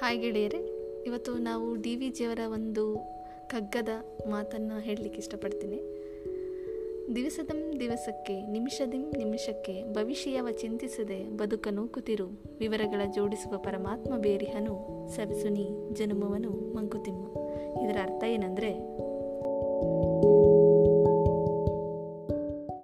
Hi ಗೆಳೆಯರೆ, ಇವತ್ತು ನಾವು ಡಿ ವಿ ಜಿಯವರ ಒಂದು ಕಗ್ಗದ ಮಾತನ್ನು ಹೇಳಲಿಕ್ಕೆ ಇಷ್ಟಪಡ್ತೀನಿ. ದಿವಸದಂ ದಿವಸಕ್ಕೆ, ನಿಮಿಷದಿಂ ನಿಮಿಷಕ್ಕೆ ಭವಿಷ್ಯವ ಚಿಂತಿಸದೆ ಬದುಕನು ಕುತಿರು ವಿವರಗಳ ಜೋಡಿಸುವ ಪರಮಾತ್ಮ ಬೇರಿಹನು, ಸವಿಸುನಿ, ಜನುಮವನು, ಮಂಕುತಿಮ್ಮ. ಇದರ ಅರ್ಥ ಏನಂದರೆ